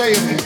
say